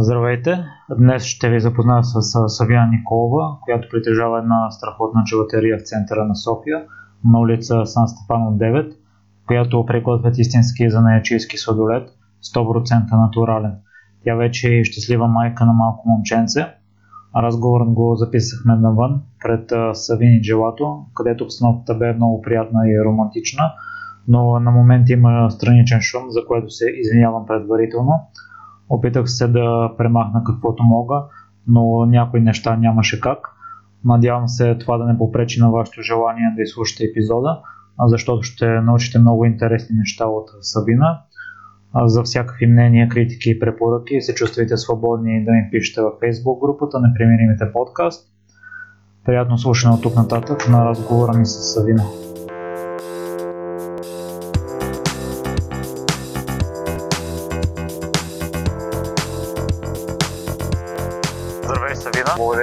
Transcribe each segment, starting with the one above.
Здравейте! Днес ще ви запозная с Савия Николова, която притежава една страхотна чеватерия в центъра на София, на улица Сан Стефано 9, която приготвят истински занаячийски сладолет, 100% натурален. Тя вече е щастлива майка на малко момченце. Разговорът го записахме навън, пред Савини Джелато, където обстановката бе много приятна и романтична, но на момент има страничен шум, за което се извинявам предварително. Опитах се да премахна каквото мога, но някои неща нямаше как. Надявам се това да не попречи на вашето желание да изслушате епизода, защото ще научите много интересни неща от Сабина. За всякакви мнения, критики и препоръки се чувствайте свободни да ми пишете във Facebook групата Непримиримите подкаст. Приятно слушане от тук нататък на разговора ми с Савина.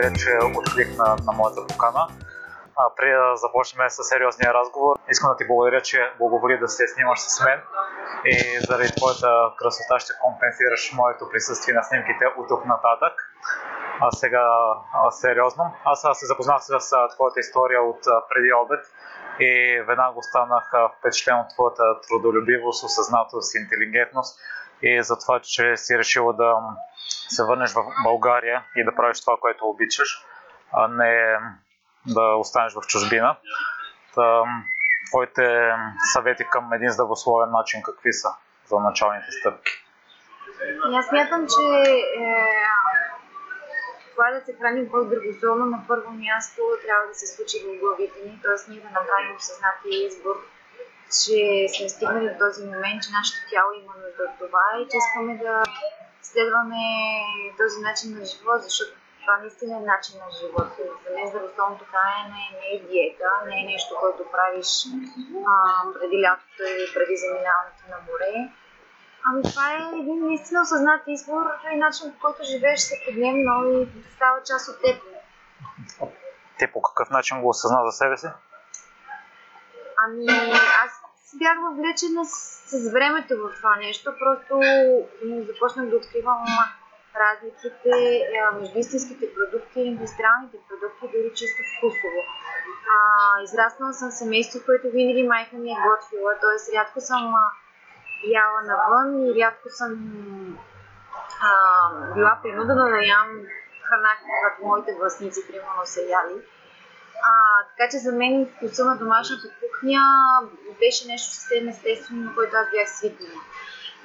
Благодаря, че откликна на моята покана. А, преди да започнем с сериозния разговор, искам да ти благодаря, че благоволи да се снимаш с мен и заради твоята красота ще компенсираш моето присъствие на снимките от тук нататък. А сега а, сериозно. Аз се запознах с твоята история от преди обед и веднага останах впечатлен от твоята трудолюбивост, осъзнатост интелигентност и за това, че си решила да се върнеш в България и да правиш това, което обичаш, а не да останеш в чужбина. Та, твоите съвети към един здравословен начин какви са за началните стъпки? Аз смятам, че е, това да се храним по-здравословно на първо място трябва да се случи в главите ни, т.е. ние да направим осъзнатия избор, че сме стигнали до този момент, че нашето тяло има нужда от това и че искаме да следваме този начин на живот, защото това наистина е начин на живот. За мен здравословното хранене не е диета, не е нещо, което правиш а, преди лятото или преди заминаването на море. Ами това е един наистина осъзнат избор и начин по който живееш всекидневно и става част от теб. Ти по какъв начин го осъзна за себе си? Ами аз бях въвлечена с, с времето в това нещо, просто започнах да откривам разликите между истинските продукти и индустриалните продукти, дори чисто вкусово. А, израснала съм семейство, което винаги майка ми е готвила, т.е. рядко съм яла навън и рядко съм а, била принудена да ям храна, каквато моите властници, примерно, са яли. А, така че за мен вкуса на домашната кухня беше нещо съвсем естествено, на което аз бях свикнала.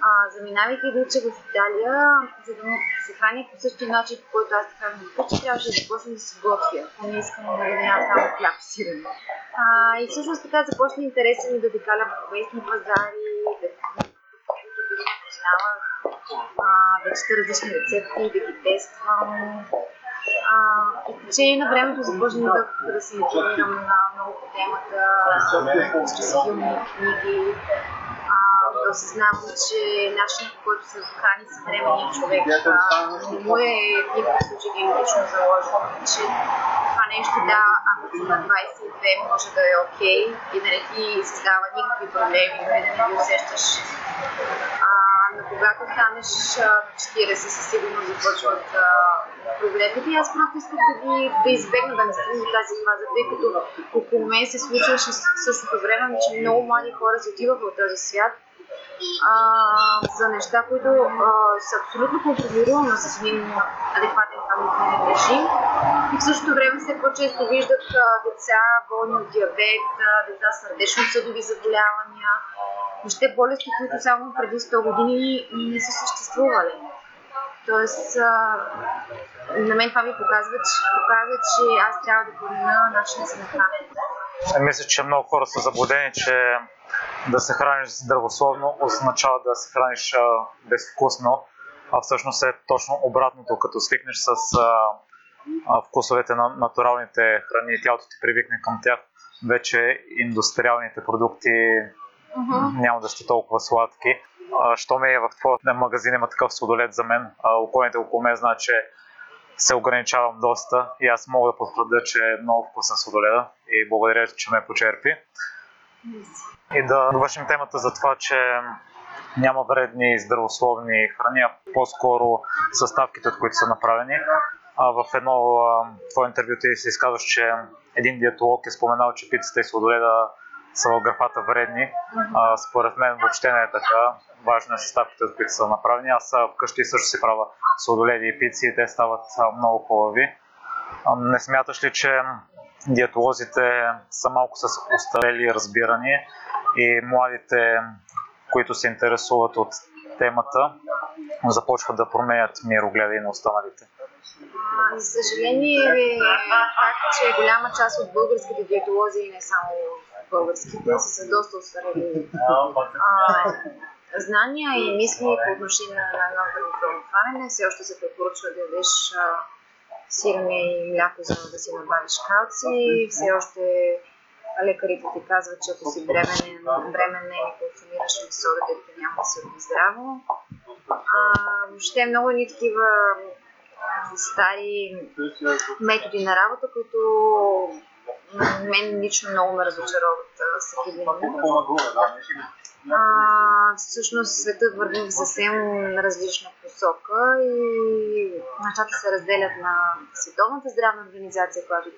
А, заминавайки да уча в Италия, за да се храня по същия начин, по който аз така ми вкъщи, трябваше да започна да се готвя, ако не искам да ям само хляб сирене. А, и всъщност така започна интереса ми да обикалям по местни пазари, да познавах, да чета различни рецепти, да ги тествам. А, течение на времето започнах да, да се информирам на много по темата, чрез филми, книги, да осъзнавам, че начинът по който се храни съвременния човек не му е в случай генетично заложено, че това нещо да, ако си на 22 може да е окей okay, и да не ти създава никакви проблеми, дори да не ги усещаш. А, но когато станеш на 40, със сигурност започват а, проблемите аз просто исках да ги да избегна да не стигна до тази фаза, тъй като около мен се случваше в същото време, че много млади хора се отиваха от този свят а, за неща, които а, са абсолютно контролируеми с един адекватен хранителен режим. И в същото време все по-често виждат а, деца болни от диабет, а, деца с сърдечно-съдови заболявания, въобще болести, които само преди 100 години не са съществували. Тоест, на мен това ми показва, че, показва, че аз трябва да променя начина си на хранене. Мисля, че много хора са заблудени, че да се храниш здравословно означава да се храниш а, безвкусно, а всъщност е точно обратното, като свикнеш с а, а, вкусовете на натуралните храни и тялото ти привикне към тях, вече индустриалните продукти uh-huh. няма да сте толкова сладки. А, що ми е в твоя магазин има такъв сладолет за мен, а, околните около мен знаят, че се ограничавам доста и аз мога да потвърдя, че е много вкусен сладоледа и благодаря, че ме почерпи. И да довършим темата за това, че няма вредни здравословни храни, а по-скоро съставките, от които са направени. А в едно твое интервю ти се изказваш, че един диетолог е споменал, че пицата и сладоледа са в графата вредни. А, според мен въобще не е така. Важно е съставките, от които са направени. Аз вкъщи също си правя сладоледи и пици и те стават много хубави. Не смяташ ли, че диетолозите са малко с устарели разбирани и младите, които се интересуват от темата, започват да променят мирогледа и на останалите? За съжаление е факт, че голяма част от българските диетолози, не само българските, са с доста устарели знания и мисли по отношение на едно здравословно хранене. Все още се препоръчва да ядеш сирене и мляко, за да си набавиш калци. Все още лекарите ти казват, че ако си бременен, бременна и консумираш месо, детето няма да се здраво. А, въобще много ни такива стари методи на работа, които мен лично много ме разочароват всеки ден. А, всъщност светът върви в съвсем различна посока и нещата се разделят на Световната здравна организация, която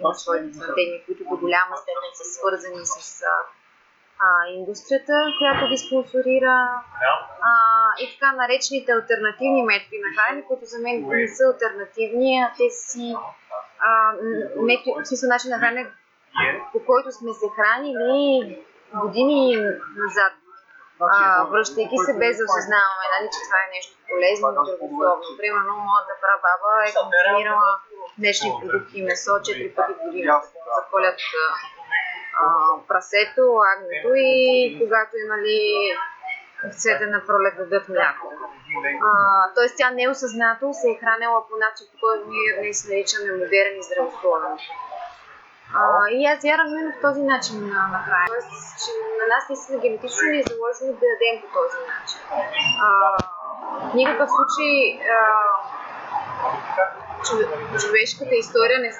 има своите твърдения, които до голяма степен са свързани с а, индустрията, която ги спонсорира. А, и така наречените альтернативни методи на хранене, които за мен не са альтернативни, а те си а, в смисъл начин на хранене, по който сме се хранили години назад, а, връщайки се без да осъзнаваме, нали, че това е нещо полезно и здравословно. Примерно, моята прабаба е консумирала млечни продукти месо 4 пъти в годината, заколят прасето, агнето и когато имали в цвета на пролет дадат мляко. А, тоест тя неосъзнато се е хранила по начин, по който ние днес наричаме модерен и. А, и аз вярвам именно в този начин на, на хранене. Тоест, че на нас наистина генетично ни е заложено да ядем по този начин. А, в никакъв случай а, човешката история не,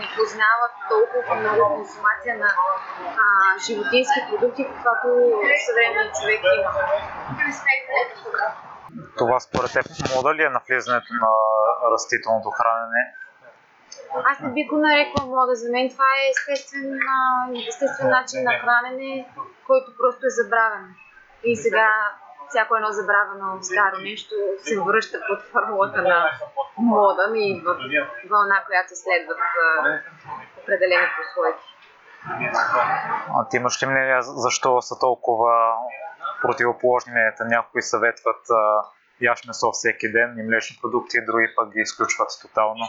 не познава толкова много консумация на а, животински продукти, каквато съвременният човек има. Това според теб мода ли е навлизането на растителното хранене? Аз не би го нарекла мода. За мен това е естествен, естествен начин на хранене, който просто е забравен. И сега всяко едно забравено старо нещо се връща под формулата на мода и идва вълна, която следват определени прослойки. А ти имаш ли мнение защо са толкова противоположни мненията? Някои съветват а, яш месо всеки ден и млечни продукти, други пък ги изключват тотално.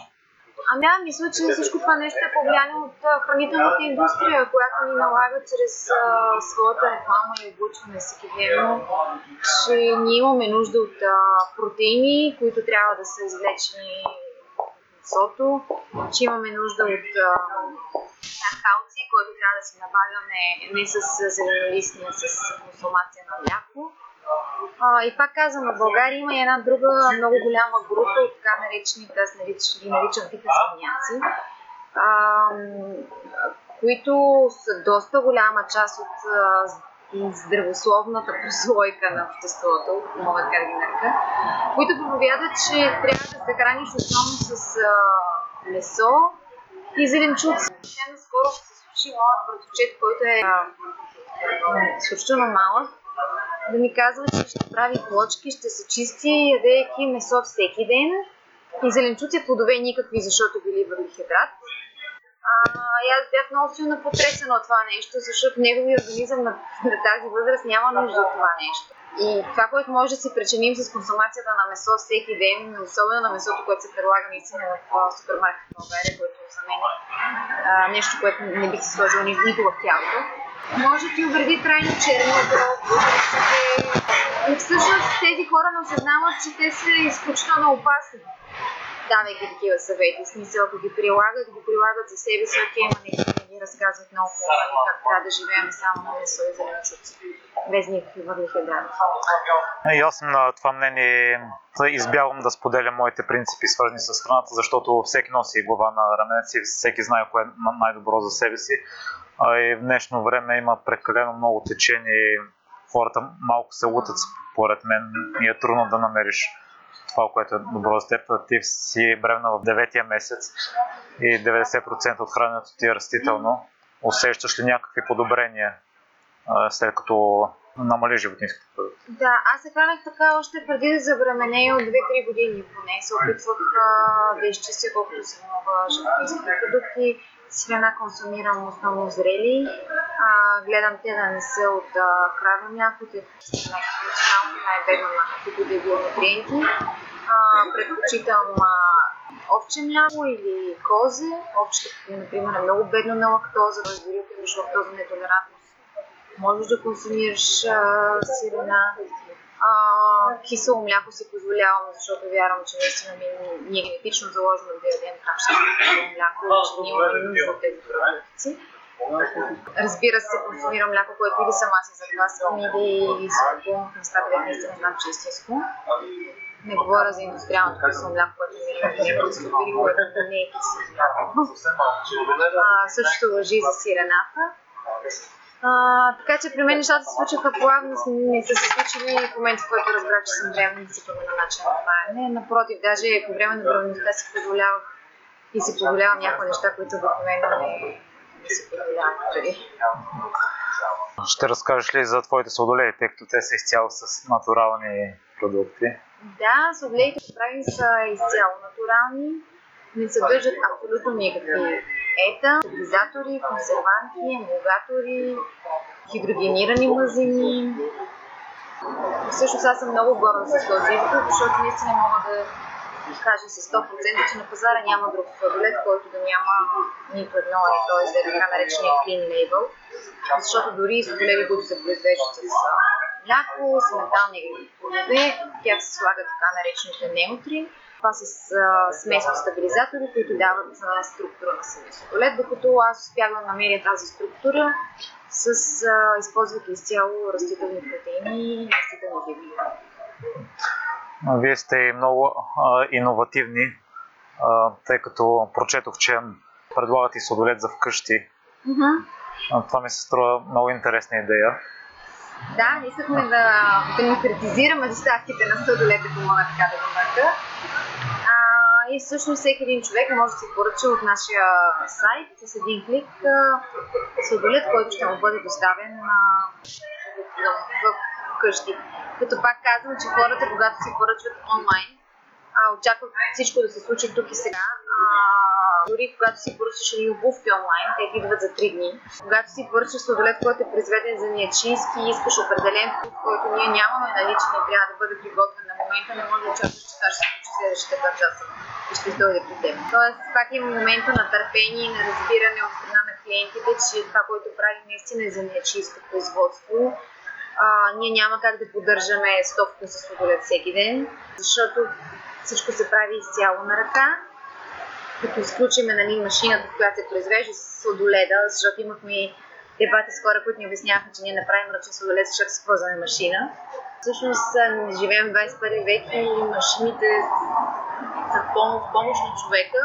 Ами аз мисля, че всичко това нещо е повлияно от хранителната индустрия, която ни налага чрез а, своята реклама и облучване всекидневно, че ние имаме нужда от а, протеини, които трябва да са извлечени от месото, че имаме нужда от а, калци, който трябва да си набавяме не с зеленолистния, с консумация на мляко. А, и пак казвам, в България има и една друга много голяма група от така наречените, аз нарич, ги наричам фитнес а, които са доста голяма част от здравословната прослойка на обществото, мога така да ги нарека, които проповядват, че трябва да се храниш основно с а, месо и зеленчуци. Тя наскоро се случи моят братовчет, който е а, малък, да ми казва, че ще прави плочки, ще се чисти, ядейки месо всеки ден и зеленчуци, плодове никакви, защото били въглехидрат. А, и аз бях много силно потресена от това нещо, защото неговият организъм на, на тази възраст няма нужда от това нещо. И това, което може да си причиним с консумацията на месо всеки ден, особено на месото, което се предлага наистина в супермаркет в България, което за мен е а, нещо, което не бих си сложила ни- никога в тялото, може да ти увреди трайно черния. И всъщност тези хора не осъзнават, че те са изключително опасни давайки такива съвети. Смисъл, ако ги прилагат, ги прилагат за себе си, окей, но не ги разказват много хора и как трябва да живеем само на месо и зеленчуци, без никакви въглехидрати. И аз съм на това мнение избягвам да споделям моите принципи, свързани с храната, защото всеки носи глава на раменец и всеки знае кое е най-добро за себе си. А и в днешно време има прекалено много течение и хората малко се лутат, според мен, и е трудно да намериш това, което е добро за теб. Ти си бремна в 9-я месец и 90% от храненето ти е растително. Усещаш ли някакви подобрения след като намали животинските продукти? Да, аз се хранех така още преди да забременея от 2-3 години поне. Се опитвах да изчистя колкото се мога животински продукти. Сирена консумирам основно зрели. А, гледам те да не са от а, краве мляко, тъй като най-бедно на каквито да било нутриенти. Предпочитам а, овче мляко или козе. Овчето, например, е много бедно на лактоза, дори ако имаш лактоза нетолерантност. Можеш да консумираш а, сирена. А, кисело мляко си позволявам, защото вярвам, че наистина ми ни е генетично заложено да ядем капши мляко, че ние имаме нужда от тези продукти. Разбира се, консумирам мляко, което или сама се заквасвам, или си купувам в места, където наистина знам, че е истинско. Не говоря за индустриалното кисело мляко, което ми е или което не е кисело мляко. Същото въжи за сирената. А, така че при мен нещата се случиха плавно, не са се случили в момента, в който разбрах, че съм бременна и си променя начин на хранене. Напротив, даже по време на бременността си позволявах и си позволявам някои неща, които обикновено не, не си позволявам преди. Ще разкажеш ли за твоите сладоледи, тъй като те са изцяло с натурални продукти? Да, сладоледите, които правим са изцяло натурални, не съдържат абсолютно никакви ета, стабилизатори, консерванти, емулгатори, хидрогенирани мазнини. Всъщност аз съм много горда с този избор, защото наистина мога да кажа с 100%, че на пазара няма друг сладолет, който да няма нито едно е, т.е. да е така наречения clean label. Защото дори сладоледи, които се произвеждат с мляко, с метални плодове, тях се слагат така наречените неутри, това с смесни стабилизатори, които дават а, структура на самия сладолед, докато аз успях да намеря тази структура с а, използвайки изцяло растителни протеини и растителни фибри. Вие сте много а, иновативни, а, тъй като прочетох, че предлагате и сладолед за вкъщи. Mm-hmm. А, това ми се струва много интересна идея. Да, искахме да демократизираме доставките на сладолет, ако мога така да го. И всъщност всеки един човек може да си поръча от нашия сайт с един клик сладолет, който ще му бъде доставен в къщи. Като пак казвам, че хората, когато си поръчват онлайн, очакват всичко да се случи тук и сега. Дори когато си поръчаш едни обувки онлайн, те идват за 3 дни. Когато си поръчаш сладолет, който е произведен за ниячински и искаш определен вкус, който ние нямаме наличен и трябва да бъде приготвен на момента, не може да очакваш, че това ще се случи следващите 2 часа и ще дойде при теб. Тоест, пак има момента на търпение и на разбиране от страна на клиентите, че това, което правим наистина е за неячийско производство. А, ние няма как да поддържаме 100 вкуса сладолет всеки ден, защото всичко се прави изцяло на ръка като изключим нали, машината, която се произвежда с сладоледа, защото имахме дебати с хора, които ни обясняваха, че ние направим ръчен сладолед, защото се ползваме машина. Всъщност живеем в 21 век и машините са в помощ на човека.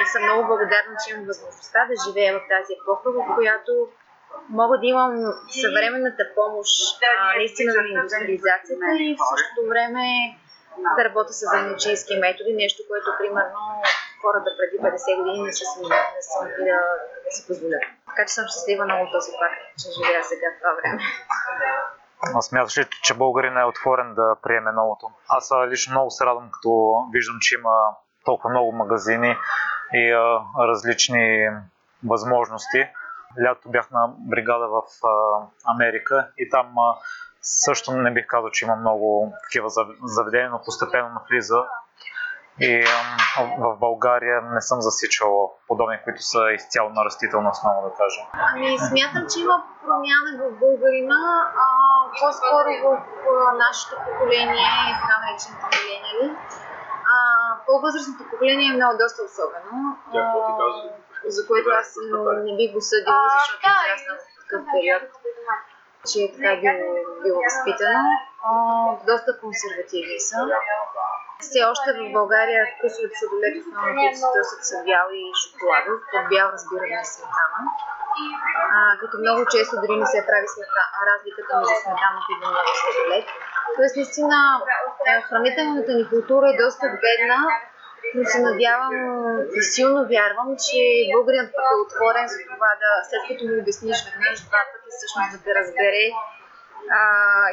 И съм много благодарна, че имам възможността да живея в тази епоха, в която мога да имам съвременната помощ а, наистина на индустриализацията и в същото време да работя с занаячийски методи, нещо, което примерно хората преди 50 години не са, не са могли да, да си позволят. Така че съм щастлива много този факт, че живея сега в това време. А смяташ ли, че българин е отворен да приеме новото? Аз лично много се радвам, като виждам, че има толкова много магазини и а, различни възможности. Лято бях на бригада в а, Америка и там а, също не бих казал, че има много такива заведения, но постепенно навлиза. И в България не съм засичал подобни, които са изцяло на растителна основа, да кажем. Ами, смятам, че има промяна в българина, а, по-скоро в а, нашето поколение, така наречените милениали. По-възрастното поколение е много доста особено, а, за което аз не бих го съдила, защото е израснал в такъв период че е така било, било възпитано. А, доста консервативни са. Все още в България вкусовете сладолет основно които се са бял и шоколадов. Под бял разбираме сметана. а, като много често дори не се прави смета, разликата между сметанов и много сладолет. Тоест, наистина, е, хранителната ни култура е доста бедна, но се надявам и силно вярвам, че българинът пък е отворен за това да, след като му обясниш веднъж, два пъти, всъщност да те разбере а,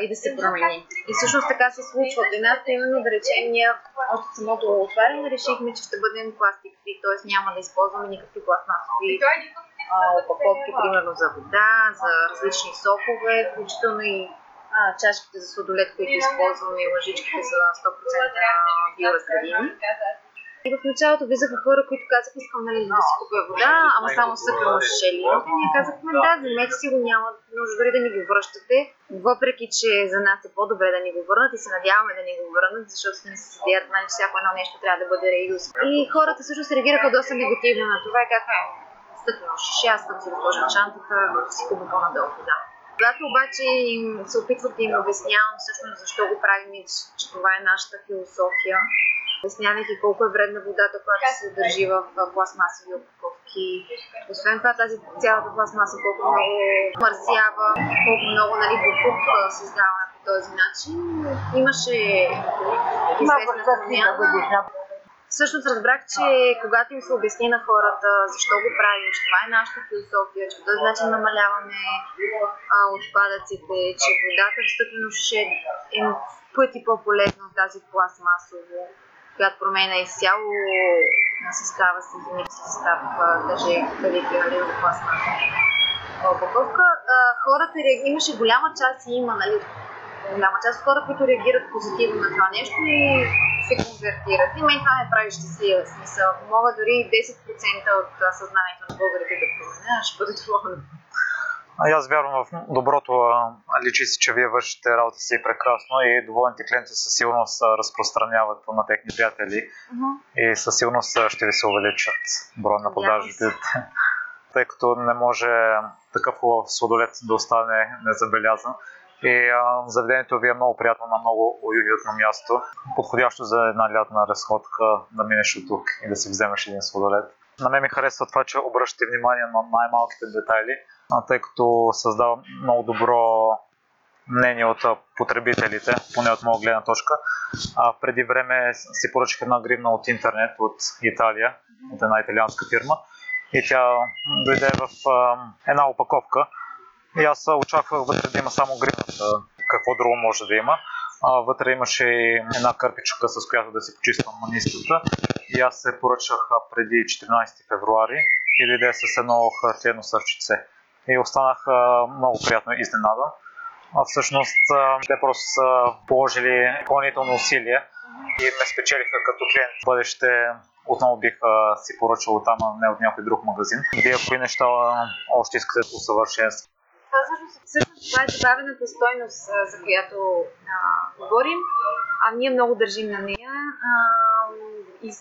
и да се промени. И всъщност така се случва. От една именно да речем, ние още самото отваряне решихме, че ще бъдем пластик т.е. няма да използваме никакви пластмасови опаковки, примерно за вода, за различни сокове, включително и а, чашките за сладолет, които използваме и лъжичките за 100% биоразградими. И в началото влизаха хора, които казаха, искам нали, да си купя вода, ама само съкрено шишелината. Ние казахме, да, вземете си го, няма нужда дори да ни го връщате. Въпреки, че за нас е по-добре да ни го върнат и се надяваме да ни го върнат, защото не се седят, нали, всяко едно нещо трябва да бъде реюз. И хората също се реагираха доста негативно на това и казаха, стъклено шише, аз като си го сложа чантата, да си купа по-надолу вода. Когато обаче им се опитвах да им обяснявам всъщност защо го правим и че това е нашата философия, обяснявайки колко е вредна водата, която се държи в пластмасови опаковки. Освен това, тази цялата пластмаса колко много мърсява, колко много нали, буклук създава по този начин. Имаше известна промяна. Всъщност разбрах, че когато им се обясни на хората защо го правим, че това е нашата философия, че по този начин намаляваме а, отпадъците, че водата в стъклено шише е пъти по-полезна от тази пластмасово, която променя изцяло на състава си, химически състав, даже къде е в пластмаса. Опаковка, хората имаше голяма част и има, нали, голяма част хора, които реагират позитивно на това нещо и се конвертират. И мен това ме прави щастлива смисъл. Мога дори 10% от съзнанието на българите да променя, ще бъде доволна. Аз вярвам в доброто. Личи си, че вие вършите работа си прекрасно и доволните клиенти със сигурност разпространяват на техни приятели uh-huh. и със сигурност ще ви се увеличат броя на продажите. Yeah. Тъй като не може такъв хубав сладолет да остане незабелязан. И а, заведението ви е много приятно на много уютно място. Подходящо за една лятна разходка да минеш от тук и да си вземеш един сладолет. На мен ми харесва това, че обръщате внимание на най-малките детайли, тъй като създава много добро мнение от потребителите, поне от моя гледна точка. А, преди време си поръчах една гривна от интернет от Италия, от една италианска фирма. И тя дойде в а, една опаковка. И аз очаквах вътре да има само гривната, какво друго може да има. А, вътре имаше една кърпичка, с която да си почиствам манистата. И аз се поръчах преди 14 февруари и дойде с едно хартиено сърчице. И останах много приятно изненадан. А всъщност те просто са положили допълнително усилие и ме спечелиха като клиент. В бъдеще отново бих си поръчал там, а не от някой друг магазин. Вие кои неща още искате да усъвършенствате? Всъщност това е добавената стойност, за която а, говорим. А ние много държим на нея. А, и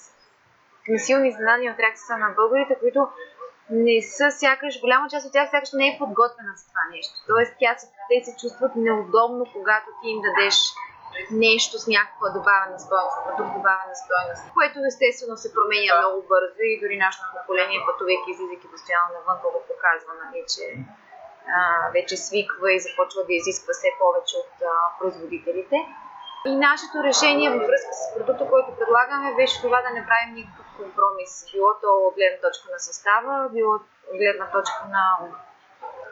сме силни изненадани от реакцията на българите, които не са сякаш, голяма част от тях сякаш не е подготвена за това нещо. Тоест, тя те се чувстват неудобно, когато ти им дадеш нещо с някаква добавена стойност, продукт добавена стойност, което естествено се променя много бързо и дори нашето поколение, пътувайки, излизайки постоянно навън, го показва, нали, че а, вече свиква и започва да изисква все повече от а, производителите. И нашето решение във връзка с продукта, който предлагаме, беше това да не правим никакъв компромис. Било то от гледна точка на състава, било гледна точка на,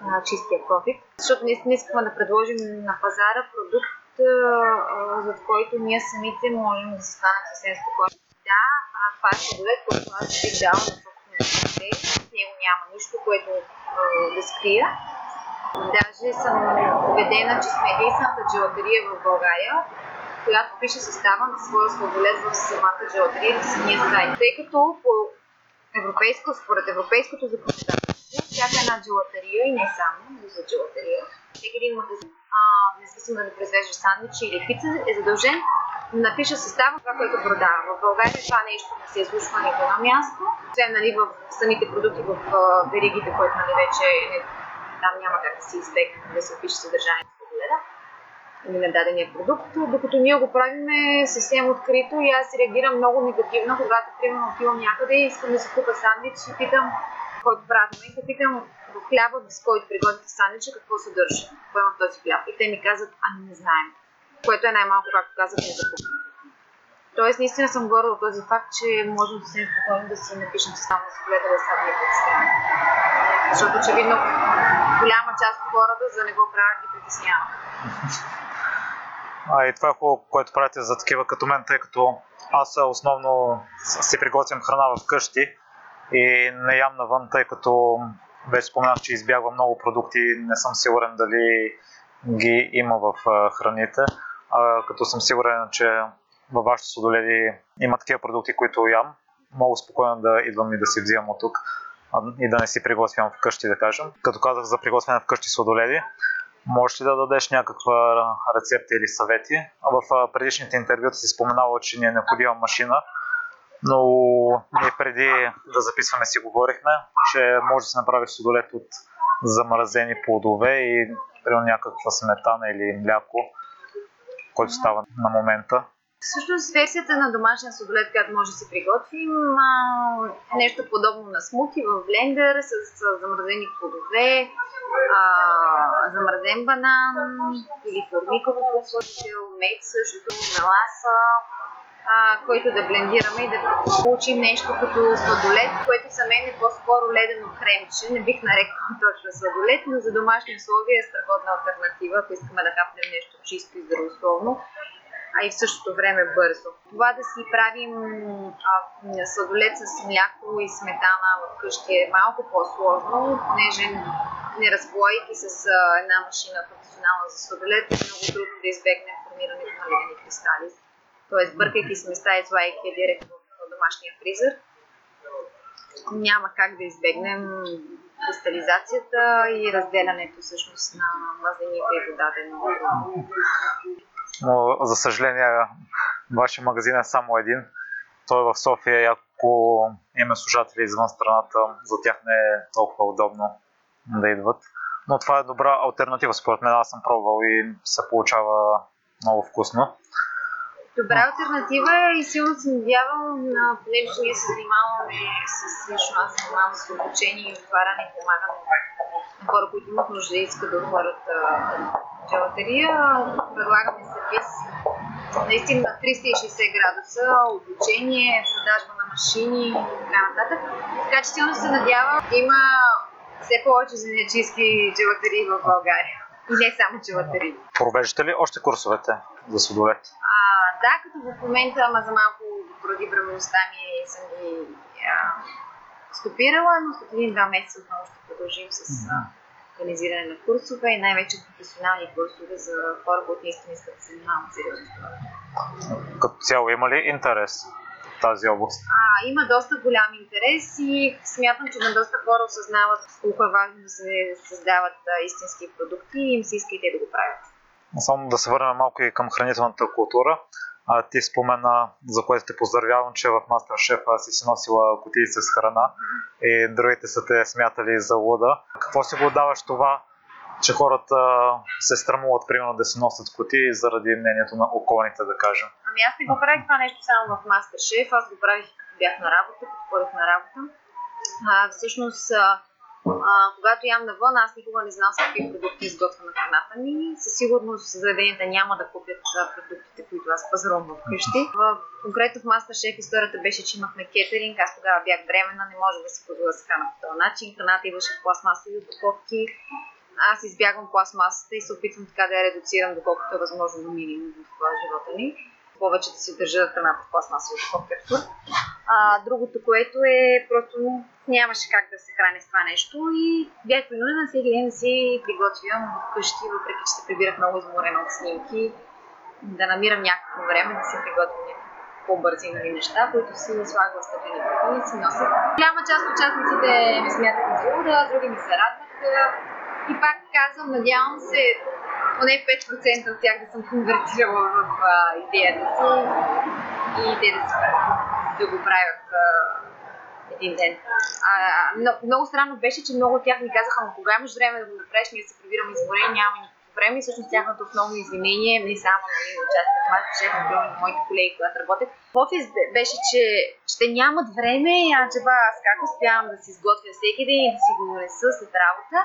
на чистия профит. Защото наистина искаме да предложим на пазара продукт, за който ние самите можем да се станем съвсем спокойни. Да, това е продукт, който аз бих дал на собствените В него няма нищо, което да скрия. Даже съм убедена, че сме единствената джелатерия в България, която пише състава на своя сладолет в самата джелатерия на самия сайт. Тъй като по европейско, според европейското законодателство, всяка една джелатерия и не само за джелатерия, всеки един магазин, а, независимо дали произвежда сандвичи или пица, е задължен да напише състава това, което продава. В България това нещо не се е нито на място, освен нали, в самите продукти в веригите, които нали, вече не, там няма как да се избегне да се опише съдържанието на дадения продукт, докато ние го правим съвсем открито и аз реагирам много негативно, когато примерно отивам някъде и искам да си купа сандвич и питам който правят в момента, питам в хляба, с който приготвяте сандвича, какво съдържа, какво има този хляб. И те ми казват, ами не знаем. Което е най-малко, както казах, незакупно. Тоест, наистина съм горда от този факт, че можем да се спокойно да си напишем, че само с гледа да са притеснява. Защото очевидно голяма част от хората за не го правят ги притеснява. А и това е хубаво, което правите за такива като мен, тъй като аз основно си приготвям храна вкъщи и не ям навън, тъй като вече споменах, че избягвам много продукти, не съм сигурен дали ги има в храните, а като съм сигурен, че във вашите сладоледи има такива продукти, които ям, мога спокойно да идвам и да си взимам от тук и да не си приготвям вкъщи, да кажем. Като казах за приготвяне вкъщи сладоледи, можеш ли да дадеш някаква рецепта или съвети? В предишните интервюта си споменава, че ни е необходима машина, но ние преди да записваме си говорихме, че може да се направи сладолет от замразени плодове и примерно някаква сметана или мляко, който става на момента. Всъщност версията на домашния сладолет, която може да си приготвим, е нещо подобно на смути в блендер с, с замразени плодове, а, замразен банан или формиков посочител, мед също, меласа, а, който да блендираме и да получим нещо като сладолет, което за мен е по-скоро ледено кремче. Не бих нарекал точно сладолет, но за домашни условия е страхотна альтернатива, ако искаме да хапнем нещо чисто и здравословно а и в същото време бързо. Това да си правим а, сладолет с мляко и сметана вкъщи е малко по-сложно, понеже не разплойки с а, една машина професионална за сладолет е много трудно да избегнем формирането на ледени кристали. Тоест, бъркайки сместа и слайки я директно в домашния фризер, няма как да избегнем кристализацията и разделянето всъщност на мазнините и водата но за съжаление вашия магазин е само един. Той е в София и ако имаме служатели извън страната, за тях не е толкова удобно да идват. Но това е добра альтернатива според мен. Аз съм пробвал и се получава много вкусно. Добра альтернатива е и силно се надявам, понеже ние се занимаваме с лично аз занимавам с обучение и отваряне и помагане на хора, които имат нужда и искат да отворят джелатерия. Предлагаме сервис наистина на 360 градуса, обучение, продажба на машини и така нататък. Така че силно се надявам да има все повече занячийски джелатерии в България. И не само джелатерии. Провеждате ли още курсовете за судовет? А, да, като в момента, ама за малко поради бременността ми съм ги а, стопирала, но след един-два месеца отново ще продължим с mm-hmm организиране на курсове и най-вече професионални курсове за хора, които наистина искат да се занимават сериозно. Като цяло има ли интерес в тази област? А, има доста голям интерес и смятам, че на доста хора осъзнават колко е важно да се създават а, истински продукти и им се иска и те да го правят. Само да се върнем малко и към хранителната култура. А, ти спомена, за което те поздравявам, че в Masterchef си си носила кутии с храна и другите са те смятали за луда. Какво си го даваш това, че хората се страмуват, примерно, да си носят кутии заради мнението на околните, да кажем? Ами аз не го правих това нещо само в Masterchef, аз го правих като бях на работа, като ходих на работа. А, всъщност, а, когато ям навън, аз никога не знам с какви продукти изготвя на храната ми. Със сигурност заведенията няма да купят продуктите, които аз пазарувам вкъщи. В, конкретно в Masterchef историята беше, че имахме кетеринг. Аз тогава бях бременна, не може да се позволя да се храна по този начин. Храната идваше в пластмасови упаковки. Аз избягвам пластмасата и се опитвам така да я редуцирам, доколкото е възможно до минимум в живота ми повече да си държа храната в пластмасови упаковки. Другото, което е просто нямаше как да се храня с това нещо и бях принудена всеки ден да си приготвям вкъщи, въпреки че се прибирах много изморена от снимки, да намирам някакво време да си приготвям по-бързи нали, неща, които си слагам в стъклени кутии и си нося. Голяма част от участниците ме смятаха за луда, други ми се радваха. И пак казвам, надявам се поне 5% от тях да съм конвертирала в а, идеята си и те да, си, да го правят а, един ден. А, но, много странно беше, че много от тях ми казаха, но кога имаш време да го направиш, ние се прибираме изморени, нямаме никакви време и всъщност тяхното основно извинение, не само нали, участвах в аз, шеф на моите колеги, когато работех. Офис беше, че ще нямат време, а че ба, аз как успявам да си изготвя всеки ден и да си го донеса след работа.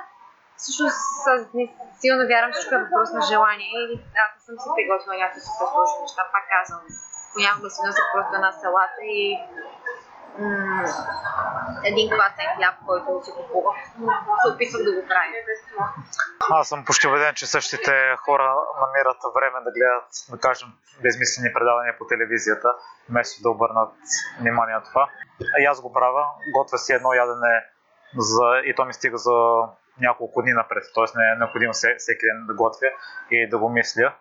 Всъщност, аз силно вярвам, всичко е въпрос на желание. И аз не съм си приготвила някакви супер сложни неща, пак казвам. Понякога си нося просто една салата и един квасен хляб, който си купувах. Се опитвах да го правя. Аз съм почти убеден, че същите хора намират време да гледат, да кажем, безмислени предавания по телевизията, вместо да обърнат внимание на това. И аз го правя, готвя си едно ядене за... и то ми стига за няколко дни напред, т.е. не е необходимо всеки ден да готвя и да го мисля.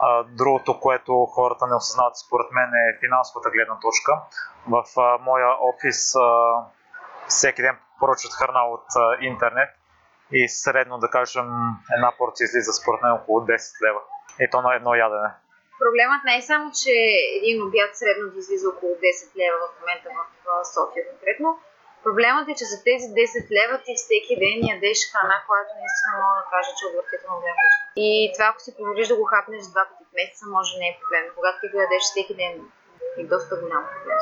А, другото, което хората не осъзнават според мен е финансовата гледна точка. В а, моя офис а, всеки ден поръчват храна от а, интернет и средно да кажем една порция излиза според мен около 10 лева. И то на едно ядене. Проблемът не е само, че един обяд средно да излиза около 10 лева в момента в София конкретно. Проблемът е, че за тези 10 лева ти всеки ден ядеш храна, която наистина мога да кажа, че е отвратително гледна И това, ако си позволиш да го хапнеш два пъти в месеца, може не е проблем. Когато ти го ядеш всеки ден, е доста голям проблем.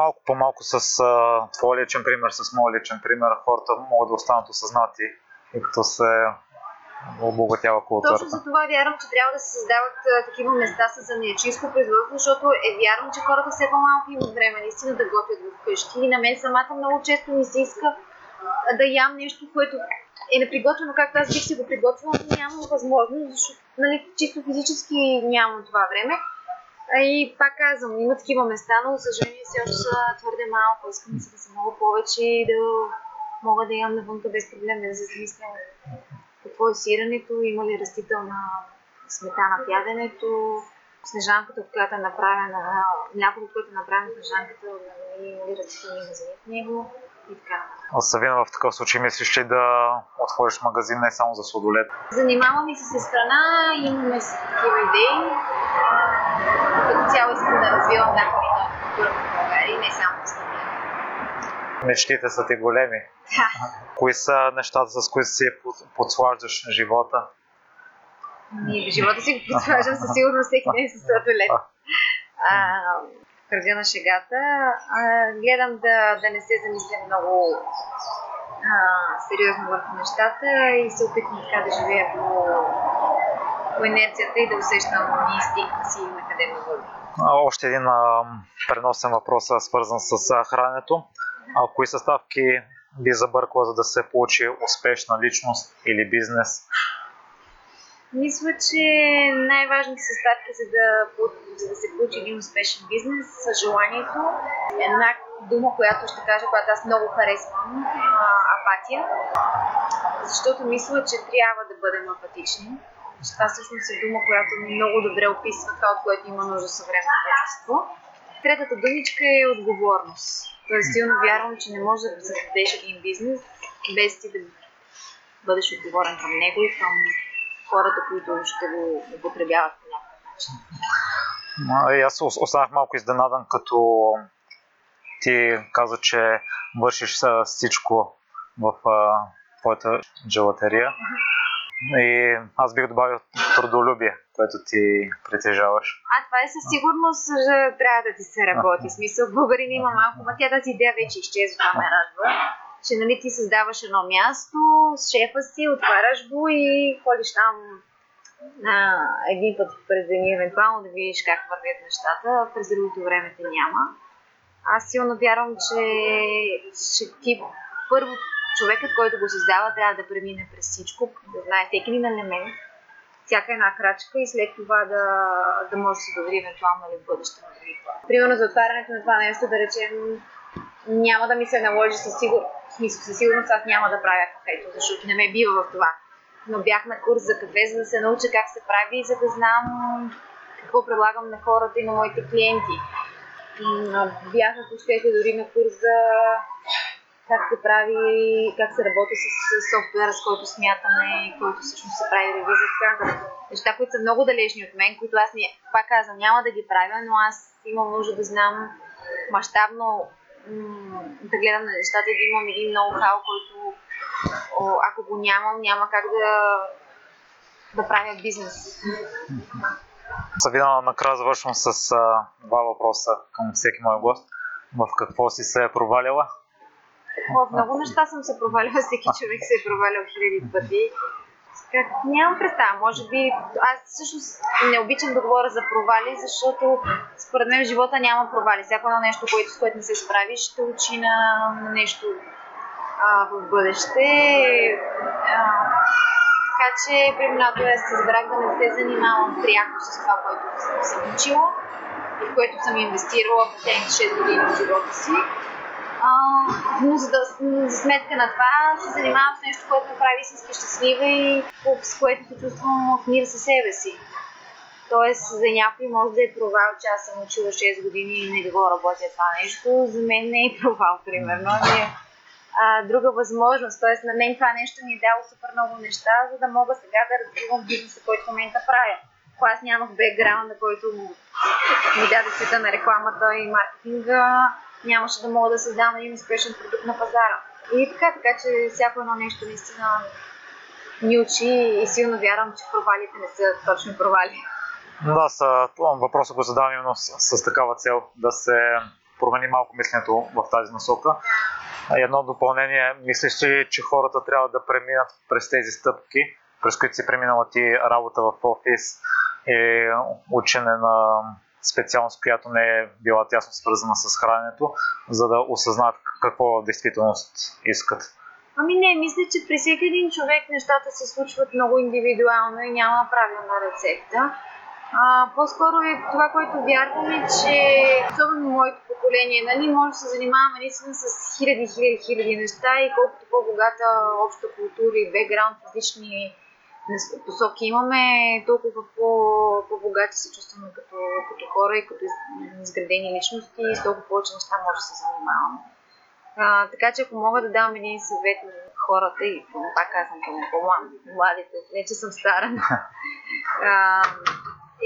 Малко по-малко с а, твой личен пример, с моят личен пример, хората могат да останат осъзнати и като се обогатява културата. Точно за това вярвам, че трябва да се създават а, такива места с занаячийско производство, защото е вярно, че хората все по-малко имат време наистина да готвят вкъщи. И на мен самата много често ми се иска да ям нещо, което е неприготвено, както аз бих си го приготвила, но нямам възможност, защото нали, чисто физически нямам това време. А и пак казвам, има такива места, но за съжаление все още са твърде малко. Искам да са много повече и да мога да ям навънка без проблем, да се замисля какво е сирането, има ли растителна сметана в яденето, снежанката, от която е направена, млякото, от което е направена снежанката, има ли растителни мазнини в него и така. А Савина, в такъв случай мислиш, че да отвориш магазин не само за сладолет? Занимавам и се с страна, имаме си такива идеи. Като цяло искам да развивам някакви нови култура в България не само. Мечтите са ти големи. Кои са нещата, с които си подслаждаш живота? В живота си го подслаждам със сигурност всеки ден с сладолет. кръга на шегата. А, гледам да, да не се замисля много а, сериозно върху нещата и се опитвам така да живея по, по инерцията и да усещам инстинкта си на къде ме води. Още един а, преносен въпрос, свързан с а, храненето. А, кои съставки би забъркала, за да се получи успешна личност или бизнес? Мисля, че най-важните съставки, за да, за да се получи един успешен бизнес, са желанието. Една дума, която ще кажа, която аз много харесвам, апатия. Защото мисля, че трябва да бъдем апатични. Това всъщност е дума, която много добре описва това, от което има нужда съвременното общество. Третата думичка е отговорност. Тоест, силно вярвам, че не можеш да създадеш един бизнес без ти да бъдеш отговорен към него и към хората, които ще го употребяват по някакъв начин. Аз останах малко изненадан, като ти каза, че вършиш всичко в а, твоята джелатерия. И аз бих добавил трудолюбие, което ти притежаваш. А това е със сигурност, че трябва да ти се работи. В смисъл, българин има малко, ма тя тази идея вече изчезва, това ме радва. Че нали, ти създаваш едно място с шефа си, отваряш го и ходиш там на един път през деня, евентуално да видиш как вървят нещата, през другото време те няма. Аз силно вярвам, че, че ти първо човекът, който го създава, трябва да премине през всичко, да знае всеки един елемент, всяка една крачка и след това да, да може да се довери евентуално ли в бъдеще. Примерно за отварянето на това нещо, да речем, няма да ми се наложи със сигурност, смисъл, със сигурност аз няма да правя кафето, защото не ме бива в това. Но бях на курс за кафе, за да се науча как се прави и за да знам какво предлагам на хората и на моите клиенти. Бях на дори на курс за как се прави, как се работи с, с софтуера, с който смятаме, който всъщност се прави ревизия, така Неща, които са много далечни от мен, които аз, не, пак казвам, няма да ги правя, но аз имам нужда да знам мащабно да гледам на нещата и да имам един ноу-хау, който о, ако го нямам, няма как да, да правя бизнес. Савина, накрая завършвам с а, два въпроса към всеки мой гост. В какво си се е провалила? В много неща съм се провалила, всеки човек се е провалял хиляди пъти. Как, нямам представа, може би, аз всъщност не обичам да говоря за провали, защото според мен в живота няма провали. Всяко едно нещо, което, с което не се справиш, ще учи на, нещо а, в бъдеще. А, така че при миналото аз се разбрах да не се занимавам пряко с това, което съм учила и в което съм инвестирала последните 6 години в живота си. Но за, да, за сметка на това се занимавам с нещо, което ме прави истински щастлива и с което се чувствам в мир със себе си. Тоест, за някой може да е провал, че аз съм учила 6 години и не го работя това нещо. За мен не е провал, примерно. Ами е а, друга възможност. Тоест, на мен това нещо ми е дало супер много неща, за да мога сега да развивам бизнеса, който в момента правя. Ако аз нямах бекграунда, който ми даде света на рекламата и маркетинга, нямаше да мога да създам един успешен продукт на пазара. И така, така че всяко едно нещо наистина ни учи и силно вярвам, че провалите не са точно провали. Да, с въпроса го задавам именно с, с такава цел да се промени малко мисленето в тази насока. Едно допълнение, мислиш ли, че хората трябва да преминат през тези стъпки, през които си преминала ти работа в офис и учене на специалност, която не е била тясно свързана с храненето, за да осъзнаят какво в действителност искат? Ами не, мисля, че при всеки един човек нещата се случват много индивидуално и няма правилна рецепта. А, по-скоро е това, което вярвам е, че особено моето поколение, нали, може да се занимаваме наистина с хиляди, хиляди, хиляди неща и колкото по-богата обща култура и бекграунд, различни посоки имаме, толкова по, по-богати се чувстваме като, като хора и като изградени личности и с толкова повече неща може да се занимаваме. А, така че ако мога да дам един съвет на хората и пак казвам към по-младите, не че съм стара, а,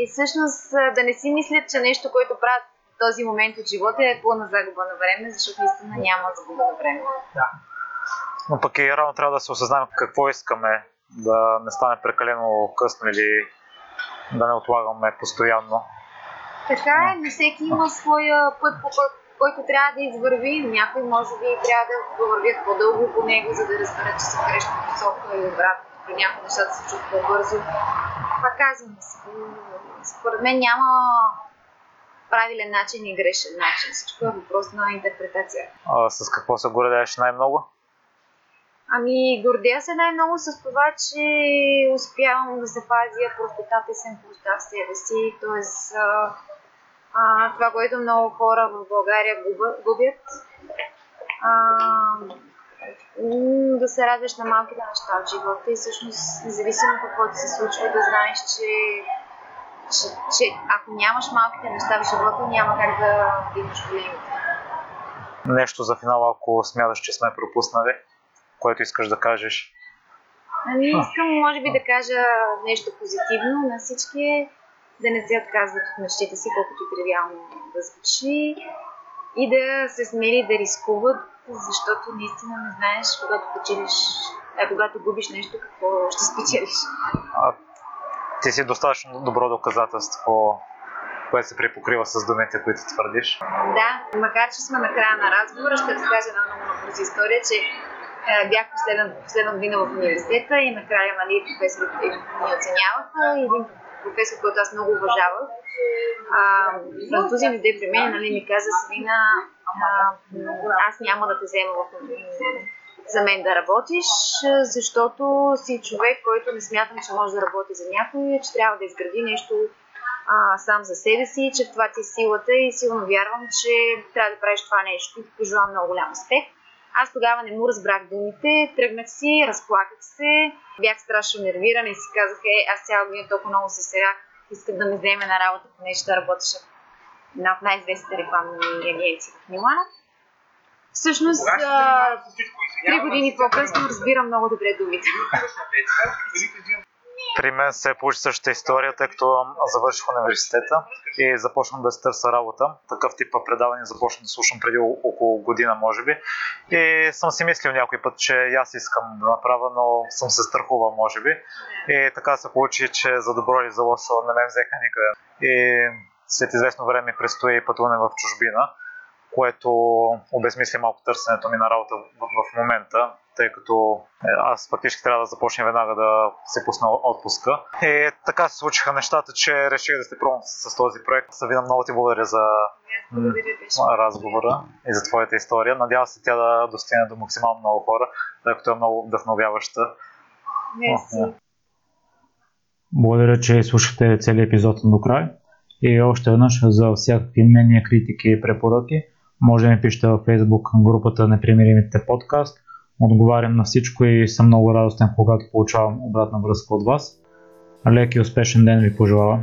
и всъщност да не си мислят, че нещо, което правят в този момент от живота е пълна загуба на време, защото наистина няма загуба на време. Да. Но пък и рано трябва да се осъзнаем какво искаме, да не стане прекалено късно или да не отлагаме постоянно. Така е, не всеки има своя път, по който трябва да извърви. Някой може би трябва да вървят по-дълго по него, за да разберат, че в грешна посока и обратно. При някои нещата се чувстват по-бързо. Пак казвам, според мен няма правилен начин и грешен начин. Всичко е въпрос на интерпретация. А, с какво се гордееш най-много? Ами, гордея се най-много с това, че успявам да запазя простотата и семплостта в себе си. Тоест, а, а, това, което много хора в България губят. А, да се радваш на малките неща в живота и всъщност, независимо какво ти се случва, да знаеш, че, че, че ако нямаш малките неща в живота, няма как да, имаш големите. Нещо за финала, ако смяташ, че сме пропуснали, което искаш да кажеш. Ами искам, може би, да кажа нещо позитивно на всички, да не се отказват от мечтите си, колкото тривиално да звучи и да се смели да рискуват, защото наистина не знаеш, когато печелиш, а когато губиш нещо, какво ще спечелиш. А, ти си достатъчно добро доказателство, което се препокрива с думите, които твърдиш. Да, макар че сме на края на разговора, ще разкажа една много бърза история, че бях последна, година в университета и накрая нали, професорите ни оценяваха. И един професор, който аз много уважавах, французин дойде при мен, нали, ми каза, Савина, аз няма да те взема в за мен да работиш, защото си човек, който не смятам, че може да работи за някой, че трябва да изгради нещо а, сам за себе си, че в това ти е силата и силно вярвам, че трябва да правиш това нещо. И ти пожелавам много голям успех. Аз тогава не му разбрах думите, тръгнах си, разплаках се, бях страшно нервирана и си казах, е, аз цяла година толкова много се серях, искат да ме вземе на работа, понеже да работеше в една от най-известните рекламни агенции в Милано. Всъщност, три години по-късно разбирам много добре думите. При мен се получи същата история, тъй като завърших университета и започнах да се търся работа. Такъв тип предаване започнах да слушам преди около година, може би. И съм си мислил някой път, че аз искам да направя, но съм се страхувал, може би. И така се получи, че за добро или за лошо не ме взеха никъде. И след известно време предстои пътуване в чужбина, което обезмисля малко търсенето ми на работа в момента, тъй като е, аз фактически трябва да започна веднага да се пусна отпуска. И така се случиха нещата, че реших да се пробвам с този проект. Савина, много ти благодаря за разговора и за твоята история. Надявам се тя да достигне до максимално много хора, тъй като е много вдъхновяваща. Мерси. Благодаря, че слушате целият епизод до край. И още веднъж за всякакви мнения, критики и препоръки, може да ми пишете във Facebook групата Непримиримите подкаст. Отговарям на всичко и съм много радостен, когато получавам обратна връзка от вас. Лек и успешен ден ви пожелавам!